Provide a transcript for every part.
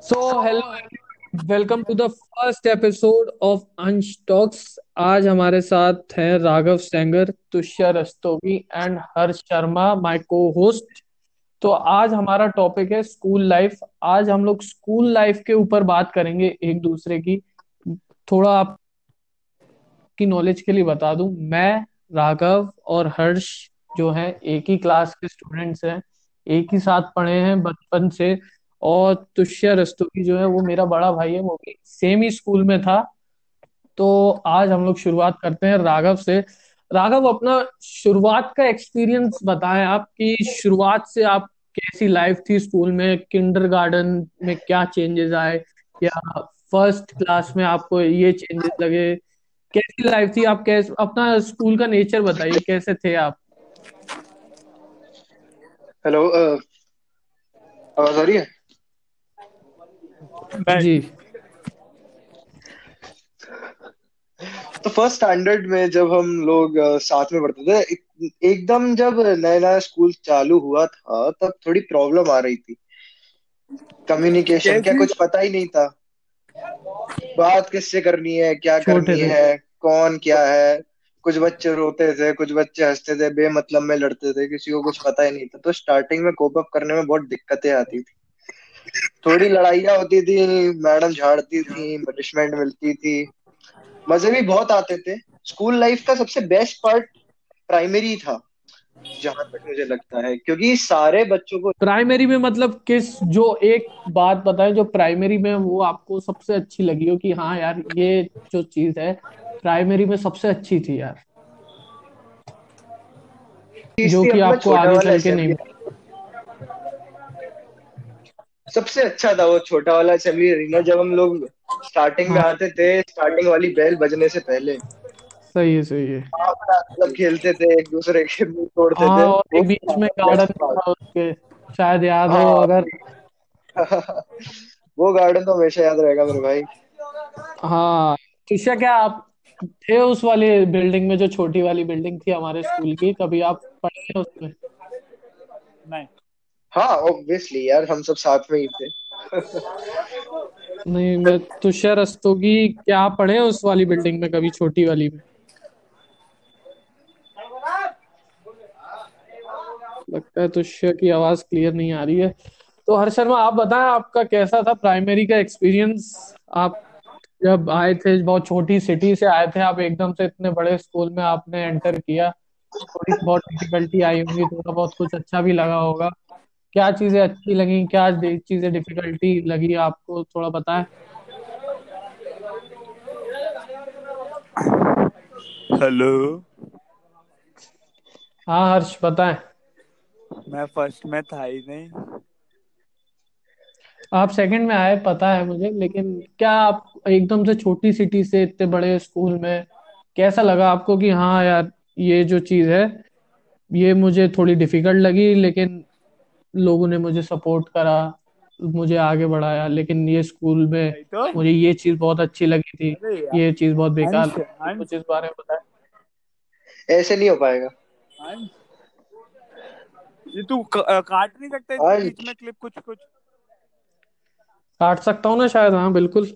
Hello everyone. Welcome to the first episode of Ansh Talks. आज हमारे साथ हैं Raghav Sengar, Tushar Rastogi and Harsh Sharma, my co-host. तो आज हमारा टॉपिक है स्कूल लाइफ। आज हम लोग स्कूल लाइफ के ऊपर बात करेंगे एक दूसरे की। थोड़ा आप की नॉलेज के लिए बता दूँ, मैं राघव और हर्ष जो है एक ही क्लास के स्टूडेंट्स हैं, एक ही साथ पढ़े हैं बचपन से और तुष्य रस्तोगी जो है, वो मेरा बड़ा भाई है, वो भी सेम ही स्कूल में था। तो आज हम लोग शुरुआत करते हैं राघव से। राघव, अपना शुरुआत का एक्सपीरियंस बताएँ आपकी शुरुआत से आप कैसी लाइफ थी स्कूल में? किंडरगार्टन में क्या चेंजेस आए? या फ़र्स्ट क्लास में आपको ये चेंजेस लगे? कैसी लाइफ थी? आप कैसे, अपना स्कूल का नेचर बताइए, कैसे थे आप? हेलो आवाज़ आ रही है? जी। तो फ़र्स्ट स्टैंडर्ड में जब हम लोग साथ में पढ़ते थे एक- एकदम जब नया नया स्कूल चालू हुआ था तब थोड़ी प्रॉब्लम आ रही थी। कम्युनिकेशन क्या कुछ पता ही नहीं था। बात किससे करनी है क्या करनी है कौन क्या है? कुछ बच्चे रोते थे कुछ बच्चे हँसते थे बेमतलब में लड़ते थे किसी को कुछ पता ही नहीं था। तो स्टार्टिंग में कोप अप करने में बहुत दिक्कतें आती थी। थोड़ी लड़ाइयाँ होती थी मैडम झाड़ती थी पनिशमेंट मिलती थी। मज़े भी बहुत आते थे। स्कूल लाइफ का सबसे बेस्ट पार्ट प्राइमरी था जहाँ तक मुझे लगता है क्योंकि सारे बच्चों को प्राइमरी में मतलब किस जो एक बात बताएँ जो प्राइमरी में वो आपको सबसे अच्छी लगी हो कि हाँ यार ये जो चीज़ है प्राइमरी में सबसे अच्छी थी यार। जो कि आपको आगे चल के नहीं सबसे अच्छा था वो छोटा वाला असेंबली अरीना जब हम लोग स्टार्टिंग में हाँ। आते थे स्टार्टिंग वाली बेल बजने से पहले। सही है सही है। मतलब खेलते थे एक दूसरे के मुँह तोड़ते हाँ थे। और वो बीच में गार्डन था उसके शायद याद हो हाँ। अगर। वो गार्डन तो हमेशा याद रहेगा मेरे भाई। हाँ तुषा क्या आप थे उस वाली बिल्डिंग में जो छोटी वाली बिल्डिंग थी हमारे स्कूल की? कभी आप पढ़े हैं उसमें? नहीं। हाँ ऑब्वियसली यार, हम सब साथ में ही थे। नहीं, मैं तुषार रस्तोगी क्या पढ़े उस वाली बिल्डिंग में, कभी छोटी वाली में? लगता है तुष्य की आवाज़ क्लियर नहीं आ रही है। तो हर शर्मा आप बताएँ, आपका कैसा था प्राइमरी का एक्सपीरियंस आप जब आए थे, बहुत छोटी सिटी से आए थे, आप एकदम से इतने बड़े स्कूल में आपने एंटर किया। थोड़ी बहुत डिफिकल्टी आई होंगी, थोड़ा बहुत कुछ अच्छा भी लगा होगा। क्या चीज़ें अच्छी लगी क्या चीज़ें डिफिकल्टी लगी आपको थोड़ा बताएँ? हेलो। हाँ हर्ष बताएँ। मैं फ़र्स्ट में था ही नहीं। आप सेकंड में आए पता है मुझे लेकिन क्या आप एकदम से छोटी सिटी से इतने बड़े स्कूल में कैसा लगा आपको कि हाँ यार ये जो चीज़ है ये मुझे थोड़ी डिफ़िकल्ट लगी लेकिन लोगों ने मुझे सपोर्ट करा मुझे आगे बढ़ाया लेकिन ये स्कूल में तो? मुझे ये चीज़ बहुत अच्छी लगी थी। ये चीज़ बहुत बेकार लगी कुछ इस बारे में बताएँ ऐसे नहीं हो पाएगा। ये तू काट नहीं सकता बीच में क्लिप कुछ कुछ? काट सकता हूँ ना शायद हाँ बिल्कुल।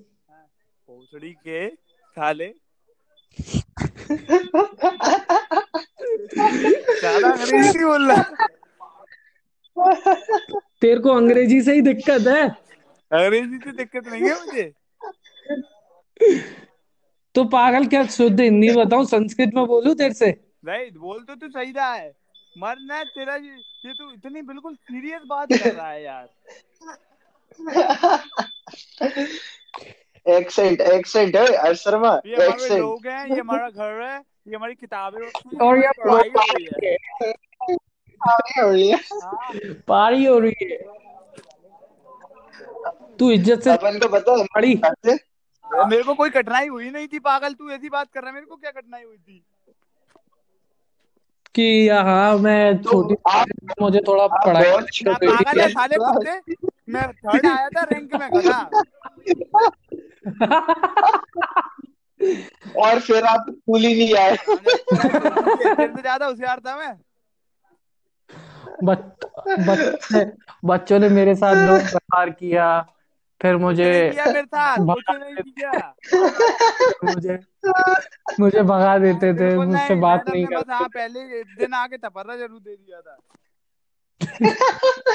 भोसड़ी के साले। ज़्यादा अंग्रेज़ी बोल रहा तेरे को अंग्रेज़ी से ही दिक्कत है। अंग्रेज़ी से दिक्कत नहीं है मुझे। तो पागल क्या शुद्ध हिंदी बताऊँ? संस्कृत में बोलूँ तेरे से? नहीं बोल तो तू सही रहा है। मरना तेरा ये ये तू इतनी बिल्कुल सीरियस बात कर रहा है यार। एक्सेंट एक्सेंट है हर्ष शर्मा ये हमारे लोग हैं ये हमारा घर है ये हमारी किताबें और ये पढ़ाई हो रही है हो रही है हाँ पारी हो रही है तू इज़्ज़त से अपन को पता है मेरे को कोई कठिनाई हुई नहीं थी पागल तू ऐसी बात कर रहा है मेरे को क्या कठिनाई हुई थी कि हाँ मैं तो छोटी आप मुझे थोड़ा पढ़ाई मैं है थर्ड आया था रैंक में और फिर आप स्कूल ही नहीं आए ज़्यादा होशियार था मैं बच, बच्चे बच्चों ने मेरे साथ दो प्रहार किया फिर मुझे किया मुझे मुझे भगा देते थे मुझसे बात नहीं करते हाँ पहले दिन आके तपर्रा ज़रूर दे दिया था।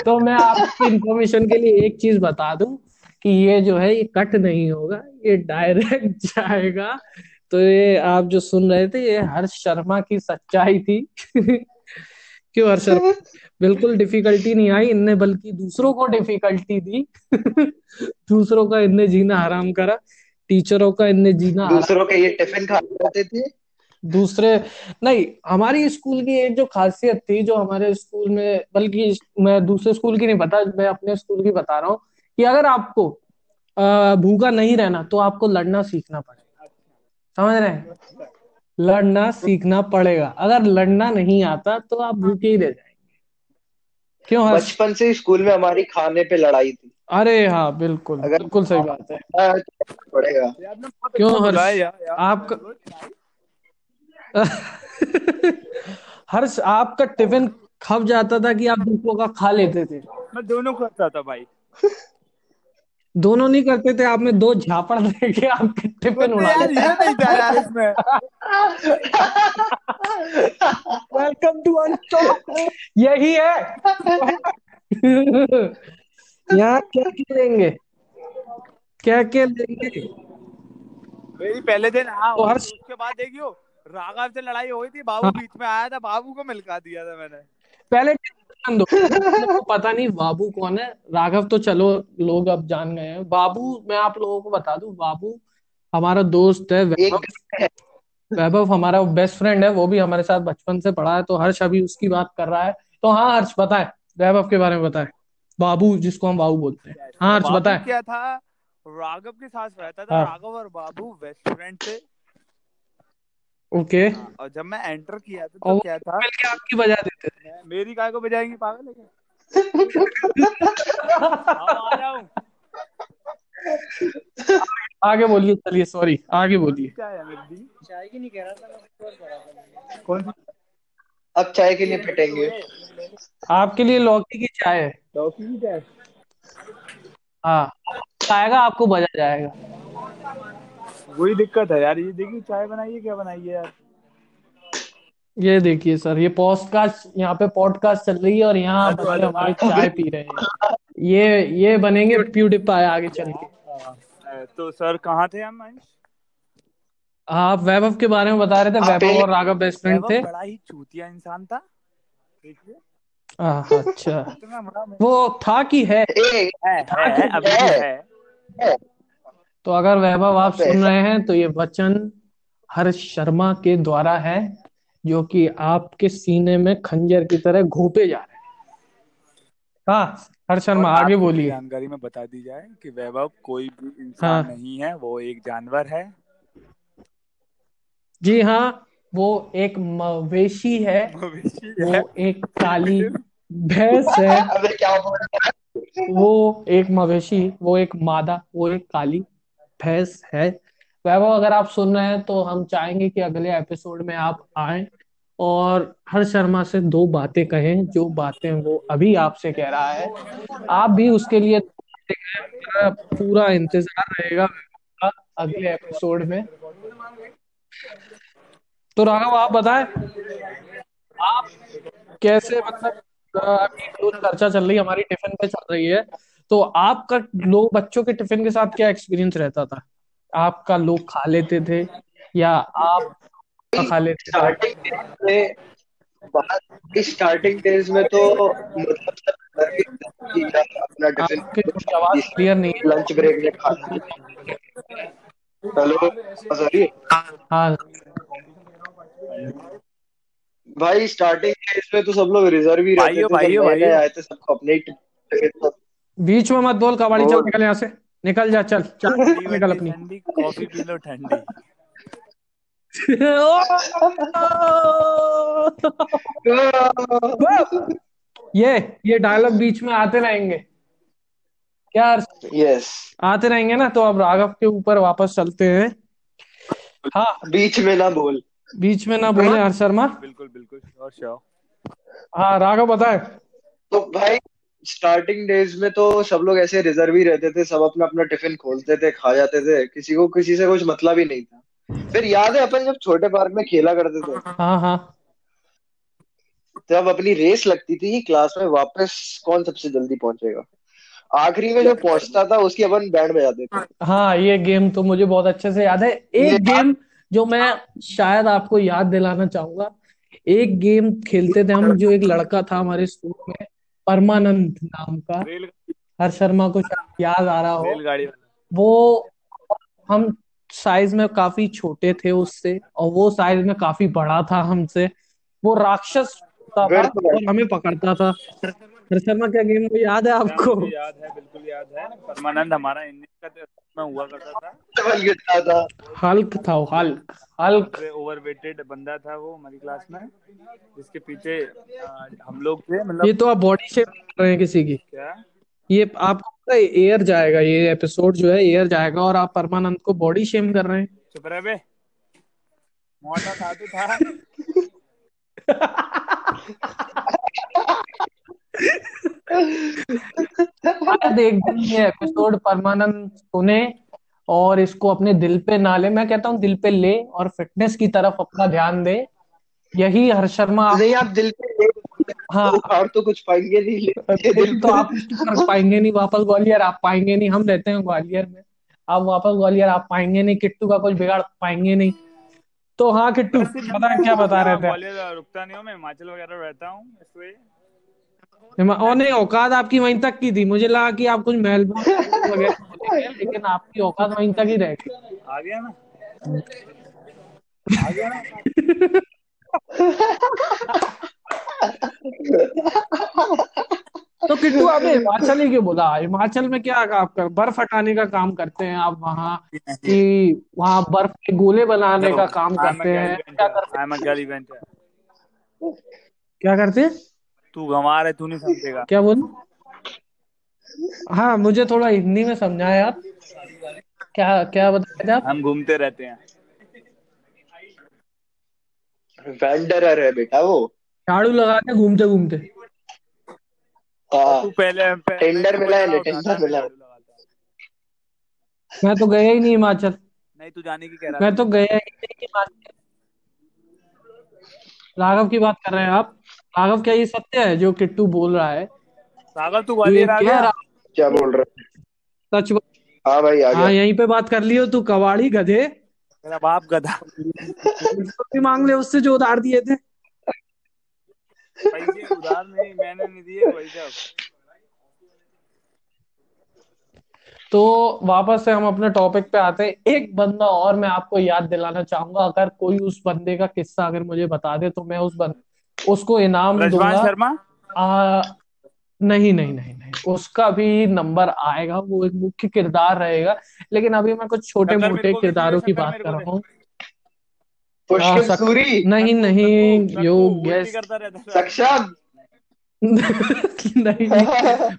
तो मैं आपकी इंफॉर्मेशन के लिए एक चीज़ बता दूँ कि ये जो है ये कट नहीं होगा ये डायरेक्ट जाएगा। तो ये आप जो सुन रहे थे ये हर्ष शर्मा की सच्चाई थी। क्यों हर्ष शर्मा बिल्कुल डिफिकल्टी नहीं आई इनने बल्कि दूसरों को डिफिकल्टी दी। दूसरों का इनने जीना हराम करा। टीचरों का इनने जीना दूसरों के ये टिफ़िन खा जाते थे? दूसरे नहीं हमारी स्कूल की एक जो खासियत थी जो हमारे स्कूल में बल्कि मैं दूसरे स्कूल की नहीं बता मैं अपने स्कूल की बता रहा हूँ कि अगर आपको भूखा नहीं रहना तो आपको लड़ना सीखना पड़ेगा। समझ रहे हैं? लड़ना सीखना पड़ेगा। अगर लड़ना नहीं आता तो आप भूखे ही रह जाएँगे। क्यों हर्ष बचपन से स्कूल में हमारी खाने पे लड़ाई थी। अरे हाँ बिल्कुल अगर बिल्कुल सही बात है। पड़ेगा। आपने बहुत क्यों हर्ष आपका हर्ष आपका टिफ़िन खप जाता था कि आप दूसरों का खा लेते थे? मैं दोनों करता था भाई। दोनों नहीं करते थे आप में दो झापड़ देके आपके टिफ़िन तो उड़ा यार ये नहीं था यार इसमें। वेलकम टू अनस्टॉप यही है। यहाँ क्या क्या लेंगे क्या क्या लेंगे मेरी पहले दिन हाँ तो उसके बाद देखियो राघव से लड़ाई हुई थी बाबू हाँ। बीच में आया था बाबू को मिलका दिया था मैंने। पहले दो पता नहीं बाबू कौन है? राघव तो चलो लोग अब जान गए हैं। बाबू मैं आप लोगों को बता दूँ बाबू हमारा दोस्त है एक वैभव। वैभव हमारा बेस्ट फ्रेंड है वो भी हमारे साथ बचपन से पढ़ा है तो हर्ष अभी उसकी बात कर रहा है। तो हाँ हर्ष बताए वैभव के बारे में बताए। बाबू जिसको हम बाबू बोलते हैं। हाँ हर्ष बाबू बताए। क्या था? राघव के साथ रहता था हाँ। राघव और बाबू बेस्ट फ्रेंड थे। ओके। हाँ, और जब मैं एंटर किया था तो क्या था? मिलके आपकी बजा देते थे। मेरी काय को बजाएँगे पागल है क्या? आगे बोलिए चलिए सॉरी आगे बोलिए। क्या है मेरी दी? चाय की नहीं कह रहा था कौन सी? अब चाय के लिए पिटेंगे। आपके लिए लौकी की चाय है। लौकी की चाय? हाँ आएगा आपको बजा जाएगा। वही दिक्कत है यार ये देखिए चाय बनाइए क्या बनाइए यार? ये देखिए सर ये पॉडकास्ट यहाँ पे पॉडकास्ट चल रही है और यहाँ हमारे चाय पी रहे हैं। ये ये बनेंगे प्यूडिफाई आगे चल के। हाँ, तो सर कहाँ थे हम आप वैभव के बारे में बता रहे थे वैभव और राघव बेस्ट फ्रेंड थे। बड़ा ही चूतिया इंसान था देखिए। अच्छा। वो था कि है? ए है था है कि अभी भी है। है। तो अगर वैभव आप सुन रहे हैं तो ये वचन हर्ष शर्मा के द्वारा है जो कि आपके सीने में खंजर की तरह घोपे जा रहे हैं। हाँ हर्ष शर्मा आगे बोलिए। जानकारी में बता दी जाए कि वैभव कोई भी इंसान हाँ। नहीं है वो एक जानवर है। जी हाँ वो एक मवेशी है। मवेशी वो है एक काली भैंस है। अबे क्या है वो एक मवेशी वो एक मादा वो एक काली भैंस है। वैभव, अगर आप सुन रहे हैं तो हम चाहेंगे कि अगले एपिसोड में आप आएँ और हर शर्मा से दो बातें कहें। जो बातें वो अभी आपसे कह रहा है, आप भी उसके लिए पूरा इंतज़ार रहेगा अगले एपिसोड में। तो राघव, आप बताएँ, आप कैसे मतलब अभी चर्चा चल रही है, हमारी टिफ़िन पे चल रही है तो आपका लोग बच्चों के टिफ़िन के साथ क्या एक्सपीरियंस रहता था? आपका लोग खा लेते थे या आप खा लेते थे? स्टार्टिंग डेज़ में बात स्टार्टिंग डेज़ में तो मतलब अपना टिफ़िन आपकी आवाज़ क्लियर नहीं है। लंच ब्रेक में खाना हेलो सॉरी हाँ? भाई स्टार्टिंग डेज़ में तो सब लोग रिज़र्व ही रहते भाइयों थे नए भाइयों आए थे सबको अपने ही बीच में मत बोल कबाड़ी चल निकल यहाँ से। निकल जा चल। चल निकल अपनी। कॉफ़ी पी लो ठंडी। ये ये डायलॉग बीच में आते रहेंगे। क्या? यस आते रहेंगे ना तो अब राघव के ऊपर वापस चलते हैं। हाँ। बीच में ना बोल। बीच में ना बोले हर शर्मा। बिल्कुल बिल्कुल। श्योर हाँ राघव बताए। तो भाई स्टार्टिंग डेज़ में तो सब लोग ऐसे रिज़र्व ही रहते थे सब अपना अपना टिफ़िन खोलते थे खा जाते थे किसी को किसी से कुछ मतलब ही नहीं था। फिर याद है अपन जब छोटे पार्क में खेला करते थे? हाँ हाँ। तब अपनी रेस लगती थी कि क्लास में वापस कौन सबसे जल्दी पहुंचेगा। आखिरी में जो पहुँचता था उसकी अपन बैंड बजाते थे। हाँ ये गेम तो मुझे बहुत अच्छे से याद है। एक गेम जो मैं शायद आपको याद दिलाना चाहूँगा एक गेम खेलते थे हम जो एक लड़का था हमारे स्कूल में परमानंद नाम का। हर शर्मा को शायद याद आ रहा हो। वो हम साइज़ में काफ़ी छोटे थे उससे और वो साइज़ में काफ़ी बड़ा था हमसे। वो राक्षस होता था तो और हमें पकड़ता था। हर शर्मा क्या गेम वो याद है हाँ, आपको याद है बिल्कुल याद है। परमानंद हमारा इंडियन का में हुआ करता था। हल्क था वो हल्क हल्क। ओवरवेटेड बंदा था वो हमारी क्लास में जिसके पीछे हम लोग थे मतलब ये तो आप बॉडी शेप कर रहे हैं किसी की। क्या? ये आपको पता है एयर जाएगा ये एपिसोड जो है एयर जाएगा और आप परमानंद को बॉडी शेम कर रहे हैं। चुप रहे बे। मोटा था तो था। शायद एक दिन ये एपिसोड परमानंद सुने और इसको अपने दिल पे ना ले। मैं कहता हूँ दिल पे ले और फिटनेस की तरफ़ अपना ध्यान दे। यही हर शर्मा नहीं आप दिल पे ले। हाँ। उखाड़ तो कुछ पाएँगे नहीं ले। दिल तो आप कर पाएँगे नहीं। वापस ग्वालियर आप पाएँगे नहीं। हम रहते हैं ग्वालियर में। आप वापस ग्वालियर आप पाएँगे नहीं। किट्टू का कुछ बिगाड़ पाएँगे नहीं। तो हाँ किट्टू पता क्या बता रहे थे? ग्वालियर रुकता नहीं हूँ मैं हिमाचल वगैरह रहता हूँ और नहीं औकात आपकी वहीं तक की थी। मुझे लगा कि आप कुछ मेलबोर्न वगैरह लेकिन आपकी औकात वहीं तक ही रह गई। आ गया ना? आ गया ना? तो किट्टू आपने हिमाचल ही क्यों बोला? हिमाचल में क्या आप कर, बर्फ़ हटाने का काम करते हैं आप वहाँ? कि वहाँ बर्फ़ के गोले बनाने का काम करते हैं? क्या करते इवेंटर क्या करते हैं? तू गंवार है तू नहीं समझेगा। क्या बोल? हाँ मुझे थोड़ा हिंदी में समझाए आप। क्या क्या बता रहे थे आप? हम घूमते रहते हैं। वेंडरर है बेटा वो। झाड़ू लगा के घूमते घूमते। हाँ। तू पहले टेंडर मिला है टेंडर मिला। मैं तो गया ही नहीं हिमाचल। नहीं तू जाने की कह रहा मैं तो गया ही नहीं हिमाचल। राघव की बात कर रहे हैं आप? राघव क्या ये सत्य है जो किट्टू बोल रहा है? सागर तू ग्वालियर आ गया? क्या बोल रहे हैं? सच बात हाँ भाई आ हाँ गया यहीं पे बात कर लियो तू कबाड़ी गधे। मेरा बाप गधा। भी मांग ले उससे जो उधार दिए थे। पैसे उधार नहीं मैंने नहीं दिए वही सब तो वापस से हम अपने टॉपिक पे आते हैं। एक बंदा और मैं आपको याद दिलाना चाहूँगा। अगर कोई उस बंदे का किस्सा अगर मुझे बता दे तो मैं उस बंद उसको इनाम रजवान दूँगा। शर्मा? आ, नहीं नहीं नहीं नहीं। उसका भी नंबर आएगा वो एक मुख्य किरदार रहेगा। लेकिन अभी मैं कुछ छोटे मोटे किरदारों की बात कर रहा हूँ। नहीं नहीं सक्कू, यो उल्टी गैस करता रहता था सक्षम। नहीं नहीं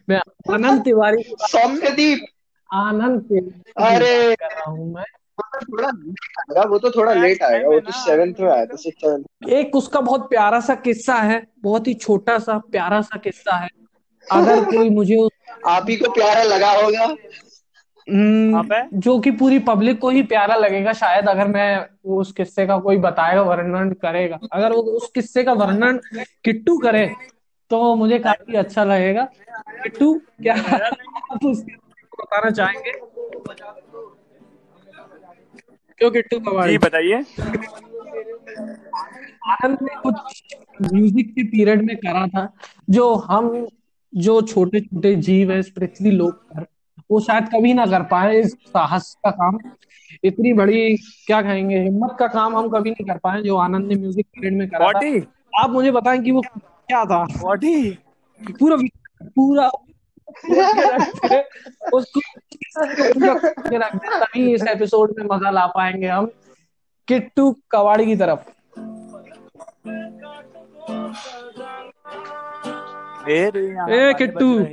मैं आनंद तिवारी सौम्यदीप। आनंद तिवारी अरे। कर रहा हूँ मैं। थोड़ा लेट आएगा वो तो थोड़ा लेट आएगा वो तो सेवेंथ में आया था सिक्स सेवेंथ एक उसका बहुत प्यारा सा किस्सा है बहुत ही छोटा सा प्यारा सा किस्सा है। अगर कोई मुझे उस- आप ही को प्यारा लगा होगा। हम्म? जो कि पूरी पब्लिक को ही प्यारा लगेगा शायद अगर मैं वो उस किस्से का कोई बताएगा वर्णन करेगा। अगर वो उस किस्से का वर्णन किट्टू करे तो मुझे काफ़ी अच्छा लगेगा। किट्टू क्या आप उस बताना चाहेंगे? क्यों किट्टू कबाड़ी जी बताइए। आनंद ने कुछ म्यूज़िक के पीरियड में करा था जो हम जो छोटे छोटे जीव है इस पृथ्वी लोक पर वो शायद कभी ना कर पाए इस साहस का काम। इतनी बड़ी क्या कहेंगे हिम्मत का काम हम कभी नहीं कर पाए जो आनंद ने म्यूज़िक पीरियड में करा था। आप मुझे बताएँ कि वो क्या था? पूरा पूरा उसको हैं, तभी इस एपिसोड में मज़ा ला पाएँगे हम। किट्टू कवाड़ी की तरफ़। ए किट्टू।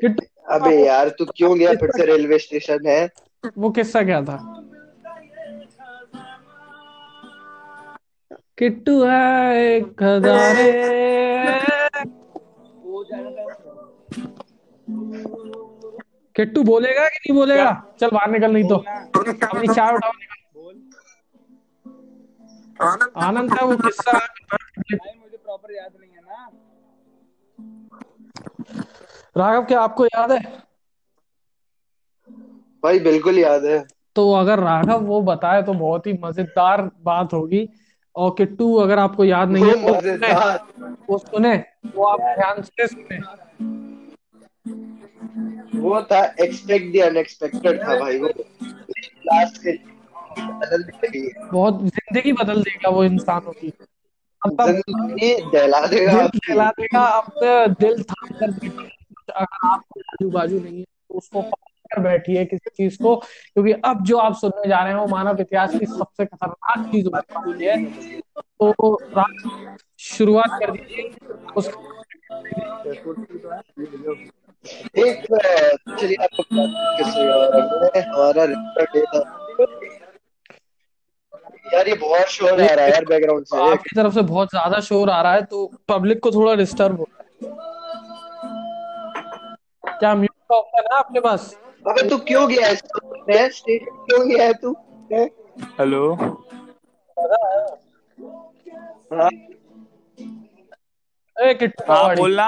किट्टू। अबे यार तू क्यों गया फिर से रेलवे स्टेशन है? वो किस्सा क्या था? किट्टू है एक हजारे किट्टू बोलेगा कि नहीं बोलेगा? चल बाहर निकल नहीं तो। अपनी चाय उठाओ निकल। बोल। आनंद का वो किस्सा मुझे प्रॉपर याद नहीं है ना। राघव क्या आपको याद है? भाई बिल्कुल याद है। तो अगर राघव वो बताए तो बहुत ही मज़ेदार बात होगी। और किट्टू अगर आपको याद नहीं है सुने। वो सुने। वो आप ध्यान से सुने। वो था एक्सपेक्ट द अनएक्सपेक्टेड था भाई वो लास्ट के लिए बहुत ज़िंदगी बदल देगा वो इंसानों की। ज़िंदगी दहला देगा खिला देगा अपने दिल थाम कर अगर आपको आजू बाजू नहीं है तो उसको पकड़ कर बैठिए किसी चीज़ को क्योंकि अब जो आप सुनने जा रहे हैं वो मानव इतिहास की सबसे खतरनाक चीज़ होने है। तो शुरुआत कर दीजिए। उस एक चलिए आपको किससे हमारा यार ये बहुत शोर आ रहा है यार बैकग्राउंड से आपकी तरफ़ से बहुत ज़्यादा शोर आ रहा है तो पब्लिक को थोड़ा डिस्टर्ब हो रहा है। क्या म्यूट का ऑप्शन है आपके पास? अबे तू क्यों गया है? क्यों गया है तू? हेलो? हाँ। ए किट्टू हाँ बोलना।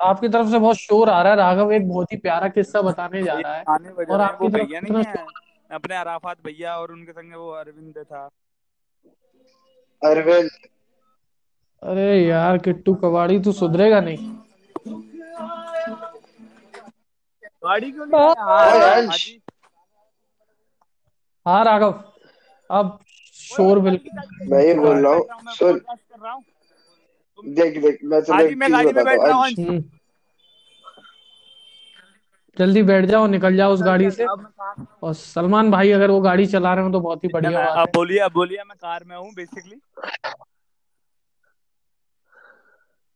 आपकी तरफ़ से बहुत शोर आ रहा है राघव एक बहुत ही प्यारा किस्सा बताने जा रहा है। और आपकी तरफ़ नहीं है। अपने अराफात भैया और उनके संग वो अरविंद था। अरविंद। अरे यार किट्टू कबाड़ी तू सुधरेगा नहीं? गाड़ी क्यों नहीं हाँ हाँ? जी। हाँ राघव अब शोर बिल्कुल मैं ये बोल रहा हूँ हूँ सुन पॉडकास्ट कर रहा हूँ तुम देख देख मैं तुझे जी एक मैं चीज़ में बैठ रहा हूँ अंश अंश जल्दी बैठ जाओ निकल जाओ उस गाड़ी से। और सलमान भाई अगर वो गाड़ी चला रहे हो तो बहुत ही बढ़िया बात है। बोलिए अब बोलिए मैं कार में हूँ बेसिकली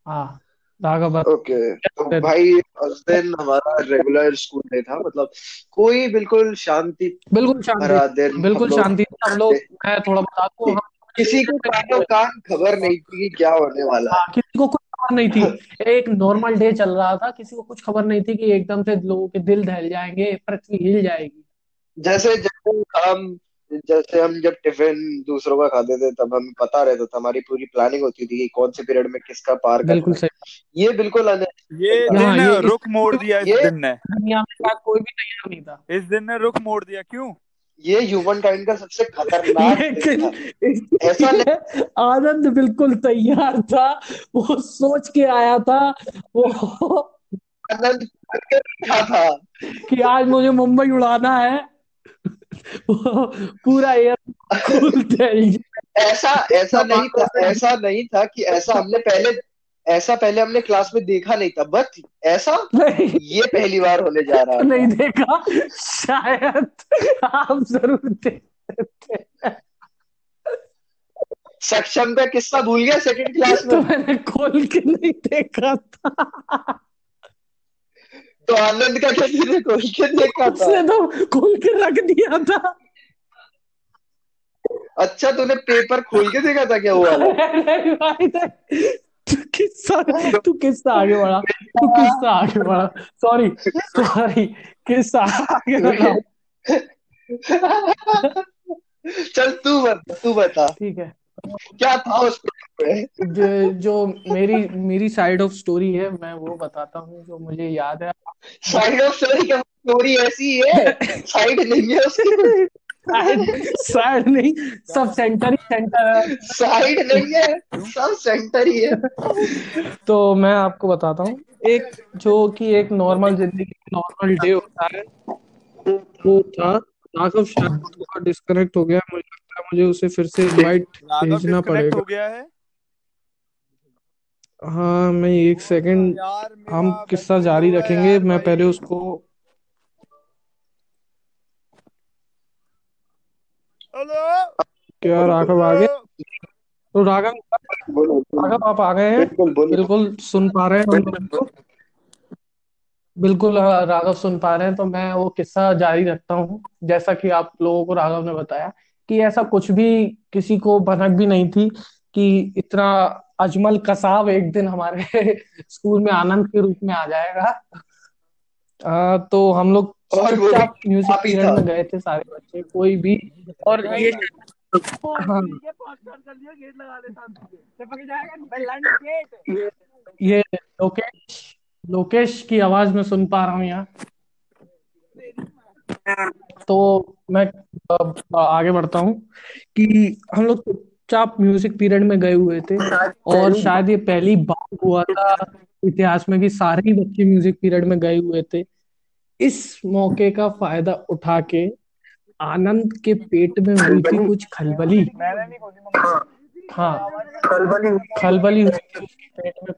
हाँ राघव ओके तो भाई उस दिन हमारा रेगुलर स्कूल डे था मतलब कोई बिल्कुल शांति बिल्कुल शांति बिल्कुल शांति हम लोग मैं थोड़ा बता दूँ हम किसी को कानो कान खबर नहीं थी कि क्या होने वाला है। हाँ किसी को कुछ खबर नहीं थी। एक नॉर्मल डे चल रहा था किसी को कुछ खबर नहीं थी कि एकदम से लोगों के दिल दहल जाएँगे पृथ्वी हिल जाएगी। जैसे जब हम जैसे हम जब टिफ़िन दूसरों का खाते थे तब हमें पता रहता था हमारी पूरी प्लानिंग होती थी कि कौन से पीरियड में किसका पार बिल्कुल सही। ये बिल्कुल अन ये हाँ दिन इस रुख मोड़ दिया इस दिन ने। दुनिया में कोई भी तैयार नहीं था। इस दिन ने रुख मोड़ दिया क्यों? ये ह्यूमन काइंड का सबसे खतरनाक ऐसा नहीं आनंद बिल्कुल तैयार था वो सोच के आया था वो आनंद रखा था। कि आज मुझे मुंबई उड़ाना है। पूरा एयर ऐसा ऐसा नहीं था ऐसा नहीं था कि ऐसा हमने पहले ऐसा पहले हमने क्लास में देखा नहीं था बट ऐसा नहीं। ये पहली बार होने जा रहा है। नहीं देखा? शायद आप ज़रूर देखते सक्षम का किस्सा भूल गया सेकंड क्लास में। तो मैंने खोल के नहीं देखा था। तो आनंद का क्या तूने खोल के देखा था। उसने तो खोल के रख दिया था। अच्छा तूने पेपर खोल के देखा था क्या हुआ भाई। तू किस्सा तू किस्सा आगे बढ़ा? तू किस्सा आगे बढ़ा? सॉरी सॉरी किस्सा आगे बढ़ा। चल तू बता तू बता। ठीक है। क्या था उस जो जो मेरी मेरी साइड ऑफ़ स्टोरी है मैं वो बताता हूँ जो मुझे याद है। साइड ऑफ़ स्टोरी का स्टोरी ऐसी है साइड नहीं है उसकी। साइड नहीं सब सेंटर ही सेंटर है। साइड नहीं है सब सेंटर ही है। तो मैं आपको बताता हूँ एक जो कि एक नॉर्मल ज़िंदगी नॉर्मल डे होता है वो था राघव शायद थोड़ा डिस्कनेक्ट हो गया मुझे लगता है मुझे उसे फिर से इनवाइट भेजना पड़ेगा। हो गया है? हाँ मैं एक सेकंड हम किस्सा जारी रखेंगे मैं पहले उसको क्या राघव आ गए तो राघव राघव आप आ गए हैं? बिल्कुल सुन पा रहे हैं बिल्कुल हाँ, राघव सुन पा रहे हैं तो मैं वो किस्सा जारी रखता हूँ। जैसा कि आप लोगों को राघव ने बताया कि ऐसा कुछ भी किसी को भनक भी नहीं थी कि इतना अजमल कसाब एक दिन हमारे स्कूल में आनंद के रूप में आ जाएगा। आ, तो हम लोग और वो म्यूज़िक पीरियड में गए थे सारे बच्चे कोई भी। और ये हाँ। गेट लगा देता चिपक जाएगा ये ये लोकेश लोकेश की आवाज़ मैं सुन पा रहा हूँ यहाँ। तो मैं आगे बढ़ता हूँ कि हम लोग चुपचाप म्यूज़िक पीरियड में गए हुए थे और शायद ये पहली बार हुआ था इतिहास में कि सारे ही बच्चे म्यूज़िक पीरियड में गए हुए थे। इस मौके का फ़ायदा उठा के आनंद के पेट में हुई थी कुछ खलबली। हाँ। खलबली हुई थी उसके पेट में।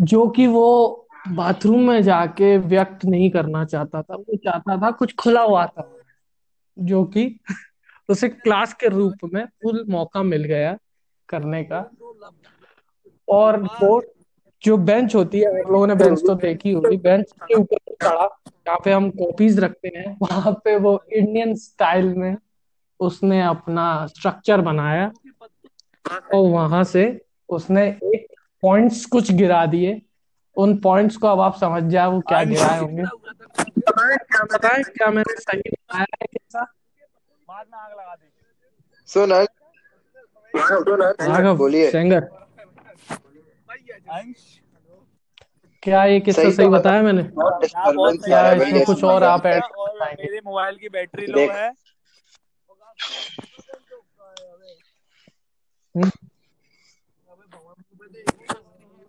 जो कि वो बाथरूम में जाके व्यक्त नहीं करना चाहता था। वो चाहता था कुछ खुला हुआ था जो कि उसे क्लास के रूप में फुल मौका मिल गया करने का। और वो जो बेंच होती है आप लोगों ने बेंच तो देखी होगी बेंच के ऊपर चढ़ा जहाँ पे हम कॉपीज रखते हैं वहाँ पे वो इंडियन स्टाइल में उसने अपना स्ट्रक्चर बनाया और वहाँ से उसने एक पॉइंट्स कुछ गिरा दिए उन पॉइंट्स को अब आप समझ जाए वो क्या गिराए होंगे क्या क्या मैंने सही बताया है कैसा बाद बोलिए सेंगर क्या ये किस्सा सही सही बताया मैंने? क्या आ रहा है इसमें कुछ और आप ऐड मेरे मोबाइल की बैटरी लो है।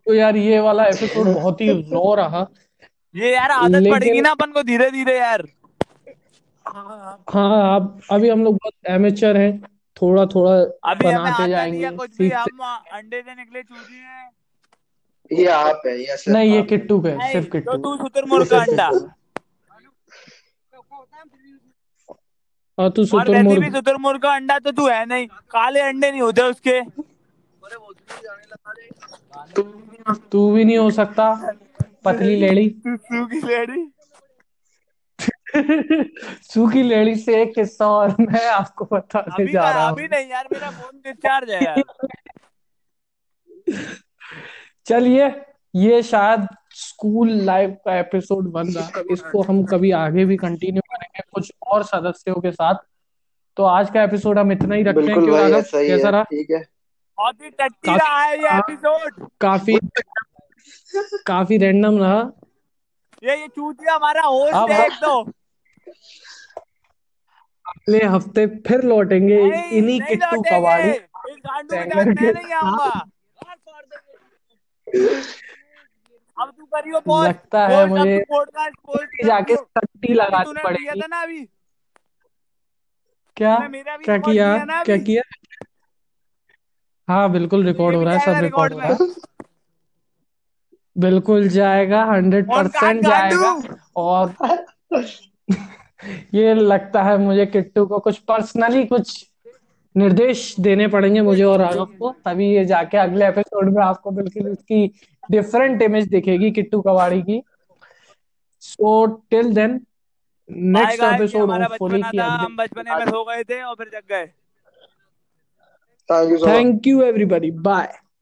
तो यार ये वाला एपिसोड बहुत ही रॉ रहा। ये यार आदत पड़ेगी ना अपन को धीरे धीरे यार। हाँ अब अभी हम लोग बहुत एमेचर हैं थोड़ा थोड़ा अभी बनाते जाएँगे। कुछ भी हम अंडे से निकले चूजे हैं। ये आप है ये सिर्फ़ नहीं ये किट्टू का है नहीं, सिर्फ़ तो किट्टू तू शुतुरमुर्ग का अंडा और तू वैसे भी शुतुरमुर्ग का अंडा तो तू है नहीं। काले अंडे नहीं होते उसके। तू भी नहीं हो सकता पतली लेडी। सूखी लेडी। सूखी लेडी से एक किस्सा और मैं आपको बताने जा रहा अभी नहीं यार मेरा फ़ोन डिस्चार्ज है यार। चलिए ये शायद स्कूल लाइफ का एपिसोड बन रहा इसको हम कभी आगे भी कंटिन्यू करेंगे कुछ और सदस्यों के साथ। तो आज का एपिसोड हम इतना ही रखते हैं क्यों राघव कैसा रहा? ठीक है। बहुत ही टट्टी काफी- रहा है ये। एपिसोड काफ़ी काफ़ी रैंडम रहा। ये ये चूतिया हमारा होस्ट है एक तो। अगले हफ़्ते फिर लौटेंगे। इन्हीं किट्टू लौटेंगे। कबाड़ी इस गांडू के सेंगर साथ के मैं नहीं आऊँगा अब तू करियो पोस्ट लगता है मुझे पॉडकास्ट जाके सट्टी लगानी तूने पड़ेगी। था ना अभी। क्या? किया किया? क्या किया हाँ बिल्कुल रिकॉर्ड हो रहा है सब रिकॉर्ड हो रहा है। बिल्कुल जाएगा हंड्रेड परसेंट जाएगा। और ये लगता है मुझे किट्टू को कुछ पर्सनली कुछ निर्देश देने पड़ेंगे मुझे और राघव को तभी ये जाके अगले एपिसोड में आपको बिल्कुल उसकी डिफरेंट इमेज दिखेगी किट्टू कवाड़ी की। So till then next episode hopefully की हम बचपने में सो गए थे और फिर जग गए। Thank you so thank you everybody bye